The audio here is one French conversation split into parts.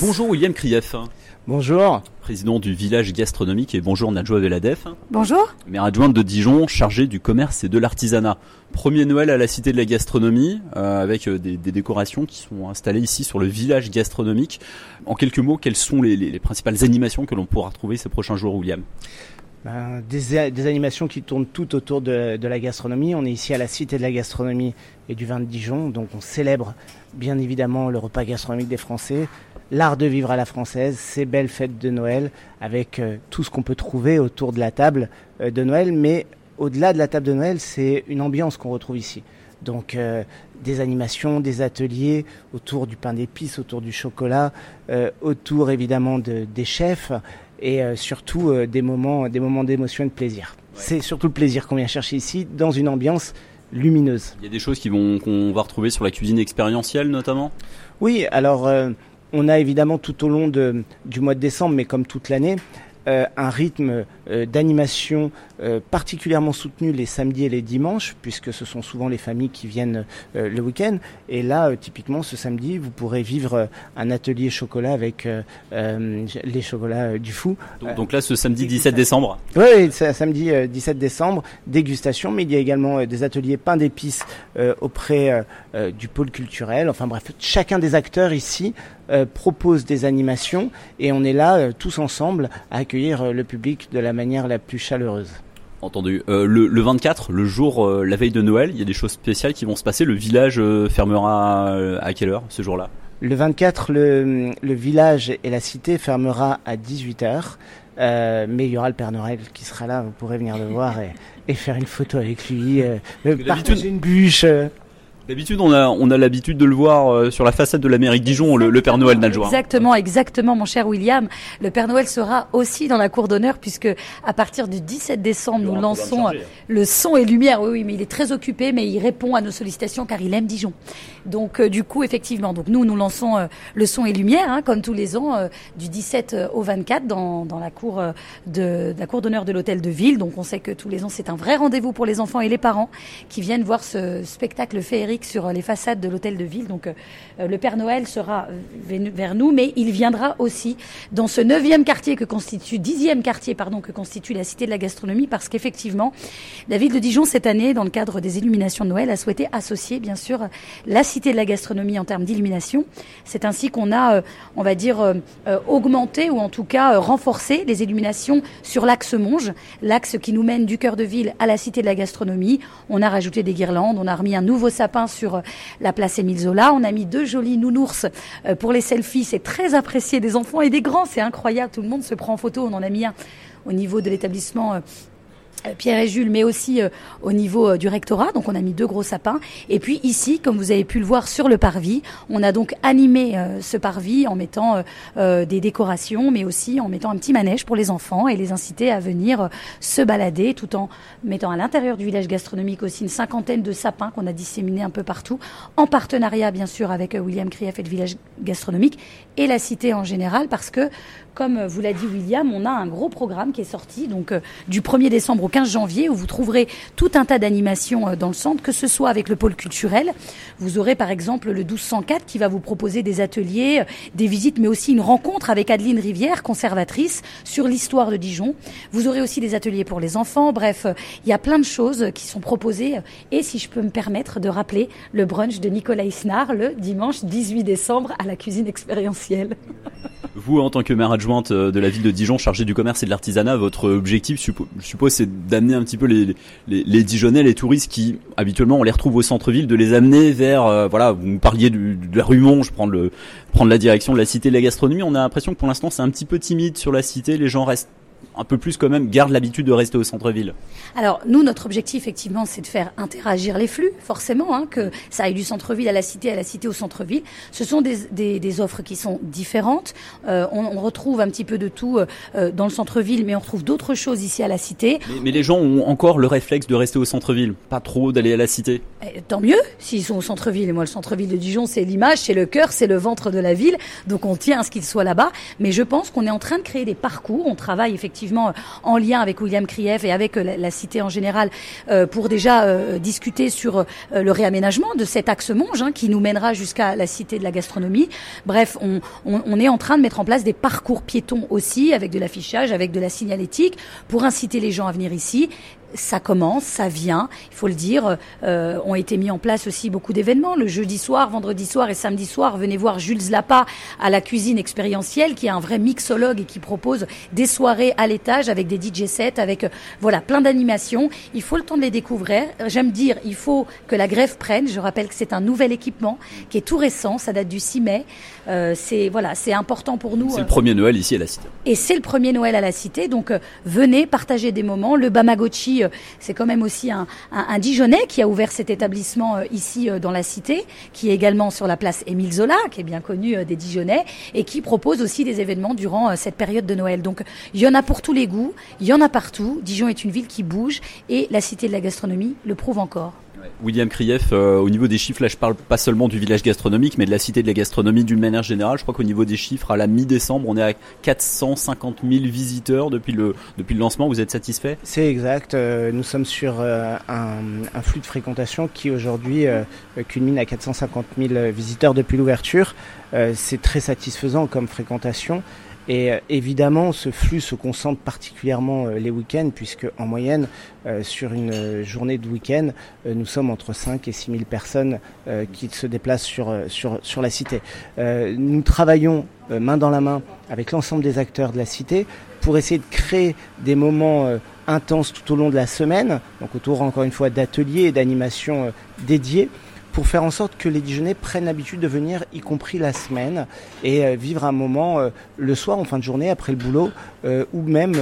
Bonjour William Krief. Bonjour. Président du village gastronomique et bonjour Najwa Veladef. Bonjour. Maire adjointe de Dijon, chargée du commerce et de l'artisanat. Premier Noël à la Cité de la Gastronomie, euh, avec euh, des, décorations qui sont installées ici sur le village gastronomique. En quelques mots, quelles sont les, principales animations que l'on pourra retrouver ces prochains jours, William? Ben, des, animations qui tournent tout autour de, de, la gastronomie. On est ici à la Cité de la Gastronomie et du vin de Dijon, donc on célèbre bien évidemment le repas gastronomique des Français, l'art de vivre à la française, ces belles fêtes de Noël, avec euh, tout ce qu'on peut trouver autour de la table euh, de Noël. Mais au-delà de la table de Noël, c'est une ambiance qu'on retrouve ici. Donc euh, des animations, des ateliers autour du pain d'épices, autour du chocolat, autour évidemment des chefs et surtout des moments, des moments d'émotion et de plaisir. C'est surtout le plaisir qu'on vient chercher ici dans une ambiance lumineuse. Il y a des choses qui vont qu'on va retrouver sur la cuisine expérientielle notamment? Oui, alors on a évidemment tout au long du mois de décembre, mais comme toute l'année, euh, un rythme euh, d'animation euh, particulièrement soutenu les samedis et les dimanches, puisque ce sont souvent les familles qui viennent le week-end. Et là, typiquement, ce samedi, vous pourrez vivre un atelier chocolat avec les chocolats du fou. Donc, là, ce samedi 17 décembre Oui, c'est samedi 17 décembre, dégustation, mais il y a également des ateliers pain d'épices auprès du pôle culturel. Enfin bref, chacun des acteurs ici propose des animations et on est là tous ensemble à accueillir euh, le public de la manière la plus chaleureuse. Entendu. Euh, le, 24, le jour, euh, la veille de Noël, il y a des choses spéciales qui vont se passer. Le village fermera à quelle heure ce jour-là? Le 24, le, village et la cité fermera à 18h. mais il y aura le Père Noël qui sera là, vous pourrez venir le voir et, faire une photo avec lui, partager une bûche. D'habitude, on a, on a l'habitude de le voir euh, sur la façade de la mairie de Dijon, le, Père Noël. Exactement, exactement, mon cher William. Le Père Noël sera aussi dans la cour d'honneur puisque à partir du 17 décembre, nous lançons euh, le son et lumière. Oui, oui, mais il est très occupé, mais il répond à nos sollicitations car il aime Dijon. Donc, euh, du coup, effectivement, donc nous, nous lançons le son et lumière, hein, comme tous les ans, du 17 au 24 dans, dans la cour de, de la cour d'honneur de l'hôtel de ville. Donc, on sait que tous les ans, c'est un vrai rendez-vous pour les enfants et les parents qui viennent voir ce spectacle féerique sur les façades de l'hôtel de ville. Donc euh, le Père Noël sera euh, vers nous, mais il viendra aussi dans ce neuvième quartier que constitue, dixième quartier, pardon, que constitue la Cité de la Gastronomie, parce qu'effectivement, la ville de Dijon, cette année, dans le cadre des illuminations de Noël, a souhaité associer, bien sûr, la Cité de la Gastronomie en termes d'illumination. C'est ainsi qu'on a, euh, on va dire, augmenté ou en tout cas renforcé les illuminations sur l'axe Monge, l'axe qui nous mène du cœur de ville à la Cité de la Gastronomie. On a rajouté des guirlandes, on a remis un nouveau sapin sur euh, la place Émile Zola. On a mis deux jolis nounours euh, pour les selfies. C'est très apprécié des enfants et des grands. C'est incroyable. Tout le monde se prend en photo. On en a mis un au niveau de l'établissement euh, Pierre et Jules, mais aussi euh, au niveau euh, du rectorat. Donc on a mis deux gros sapins. Et puis ici, comme vous avez pu le voir sur le parvis, on a donc animé ce parvis en mettant des décorations, mais aussi en mettant un petit manège pour les enfants et les inciter à venir se balader, tout en mettant à l'intérieur du village gastronomique aussi une cinquantaine de sapins qu'on a disséminés un peu partout, en partenariat bien sûr avec William Krief et le village gastronomique et la cité en général, parce que comme vous l'a dit William, on a un gros programme qui est sorti donc du 1er décembre au 15 janvier où vous trouverez tout un tas d'animations euh, dans le centre, que ce soit avec le pôle culturel. Vous aurez par exemple le 1204 qui va vous proposer des ateliers, euh, des visites, mais aussi une rencontre avec Adeline Rivière, conservatrice, sur l'histoire de Dijon. Vous aurez aussi des ateliers pour les enfants. Bref, euh, il y a plein de choses qui sont proposées. Et si je peux me permettre de rappeler le brunch de Nicolas Isnard le dimanche 18 décembre à la cuisine expérientielle. Vous, en tant que maire adjointe de la ville de Dijon, chargée du commerce et de l'artisanat, votre objectif, je suppose, c'est d'amener un petit peu les, les, les, Dijonais, les touristes qui habituellement on les retrouve au centre-ville, de les amener vers, euh, voilà, vous parliez de la rue Monge, prendre le, prendre la direction de la cité de la gastronomie. On a l'impression que pour l'instant c'est un petit peu timide sur la cité, les gens restent un peu plus quand même gardent l'habitude de rester au centre-ville Alors nous, notre objectif effectivement, c'est de faire interagir les flux, forcément, hein, que ça aille du centre-ville à la cité, à la cité au centre-ville. Ce sont des, des, des, offres qui sont différentes. Euh, on, on, retrouve un petit peu de tout euh, dans le centre-ville, mais on retrouve d'autres choses ici à la cité. Mais, mais, les gens ont encore le réflexe de rester au centre-ville, pas trop d'aller à la cité. Eh, tant mieux s'ils sont au centre-ville. Moi, le centre-ville de Dijon, c'est l'image, c'est le cœur, c'est le ventre de la ville, donc on tient à ce qu'ils soient là-bas. Mais je pense qu'on est en train de créer des parcours. On travaille effectivement effectivement en lien avec William Krief et avec la, cité en général pour déjà discuter sur le réaménagement de cet axe Monge hein, qui nous mènera jusqu'à la cité de la gastronomie. Bref, on, est en train de mettre en place des parcours piétons aussi avec de l'affichage, avec de la signalétique pour inciter les gens à venir ici ça commence, ça vient, il faut le dire. Euh, ont été mis en place aussi beaucoup d'événements. Le jeudi soir, vendredi soir et samedi soir, venez voir Jules Lapa à la cuisine expérientielle, qui est un vrai mixologue et qui propose des soirées à l'étage avec des DJ sets, avec euh, voilà plein d'animations. Il faut le temps de les découvrir. J'aime dire, il faut que la grève prenne. Je rappelle que c'est un nouvel équipement qui est tout récent, ça date du 6 mai. Euh, c'est voilà, c'est important pour nous. C'est le premier Noël ici à la Cité. Et c'est le premier Noël à la Cité, donc venez partager des moments. Le Bamagotchi euh, c'est quand même aussi un, Dijonais qui a ouvert cet établissement euh, ici euh, dans la cité, qui est également sur la place Émile Zola, qui est bien connu des Dijonais, et qui propose aussi des événements durant cette période de Noël. Donc il y en a pour tous les goûts, il y en a partout. Dijon est une ville qui bouge et la cité de la gastronomie le prouve encore. William Krief, euh, au niveau des chiffres, là je parle pas seulement du village gastronomique, mais de la cité de la gastronomie d'une manière générale. Je crois qu'au niveau des chiffres, à la mi-décembre, on est à 450 000 visiteurs depuis le, depuis le lancement. Vous êtes satisfait? C'est exact. Euh, nous sommes sur euh, un, flux de fréquentation qui aujourd'hui culmine à 450 000 visiteurs depuis l'ouverture. C'est très satisfaisant comme fréquentation. Et euh, évidemment, ce flux se concentre particulièrement euh, les week-ends, puisque en moyenne, euh, sur une journée de week-end, nous sommes entre 5 et 6 000 personnes qui se déplacent sur, sur, sur la cité. nous travaillons main dans la main avec l'ensemble des acteurs de la cité pour essayer de créer des moments intenses tout au long de la semaine, donc autour encore une fois d'ateliers et d'animations dédiés pour faire en sorte que les Dijonais prennent l'habitude de venir, y compris la semaine, et euh, vivre un moment euh, le soir, en fin de journée, après le boulot, euh, ou même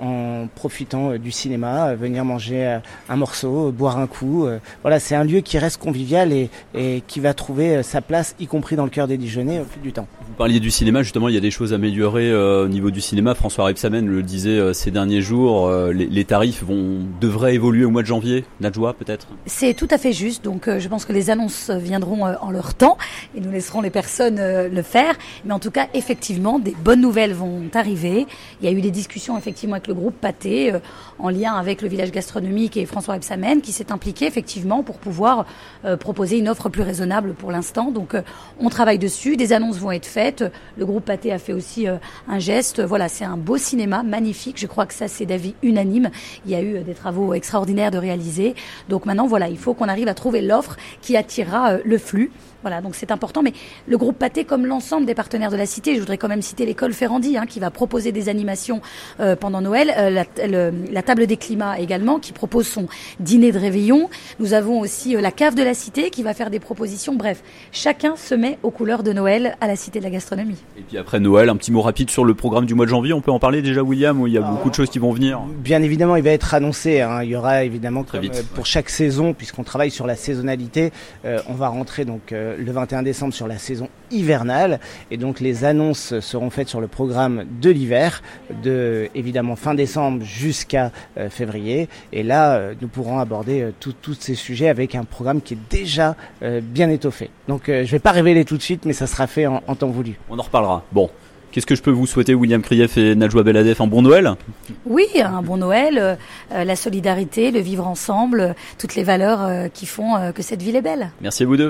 en profitant du cinéma, venir manger un morceau, boire un coup. voilà, c'est un lieu qui reste convivial et, et qui va trouver sa place, y compris dans le cœur des Dijonais, au fil du temps. Vous parliez du cinéma, justement, il y a des choses à améliorer au niveau du cinéma. François Rebsamen le disait ces derniers jours, les, les, tarifs vont devraient évoluer au mois de janvier. Nadjoa, peut-être? C'est tout à fait juste. Donc, je pense que les annonces viendront euh, en leur temps et nous laisserons les personnes euh, le faire. Mais en tout cas, effectivement, des bonnes nouvelles vont arriver. Il y a eu des discussions effectivement avec le groupe Pâté euh, en lien avec le village gastronomique et François Epsamen qui s'est impliqué effectivement pour pouvoir proposer une offre plus raisonnable pour l'instant. Donc on travaille dessus, des annonces vont être faites. Le groupe Pâté a fait aussi un geste. Voilà, c'est un beau cinéma, magnifique. Je crois que ça c'est d'avis unanime. Il y a eu des travaux extraordinaires de réaliser. Donc maintenant voilà, il faut qu'on arrive à trouver l'offre qui attirera euh, le flux. Voilà, donc c'est important. Mais le groupe Pâté, comme l'ensemble des partenaires de la cité, je voudrais quand même citer l'école Ferrandi, hein, qui va proposer des animations euh, pendant Noël, euh, la, table des climats également, qui propose son dîner de réveillon. Nous avons aussi la cave de la cité, qui va faire des propositions. Bref, chacun se met aux couleurs de Noël à la cité de la gastronomie. Et puis après Noël, un petit mot rapide sur le programme du mois de janvier. On peut en parler déjà, William, où il y a beaucoup de choses qui vont venir. Bien évidemment, il va être annoncé. Hein. Il y aura évidemment, Très vite, pour chaque saison, puisqu'on travaille sur la saisonnalité, euh, on va rentrer donc euh, le 21 décembre sur la saison hivernale et donc les annonces seront faites sur le programme de l'hiver de évidemment fin décembre jusqu'à euh, février et là nous pourrons aborder tous ces sujets avec un programme qui est déjà bien étoffé. Donc je vais pas révéler tout de suite mais ça sera fait en, en temps voulu. On en reparlera. Bon, Qu'est-ce que je peux vous souhaiter, William Krief et Najwa Beladef? Un bon Noël? Oui, un bon Noël, euh, euh, la solidarité, le vivre ensemble, toutes les valeurs euh, qui font que cette ville est belle. Merci à vous deux.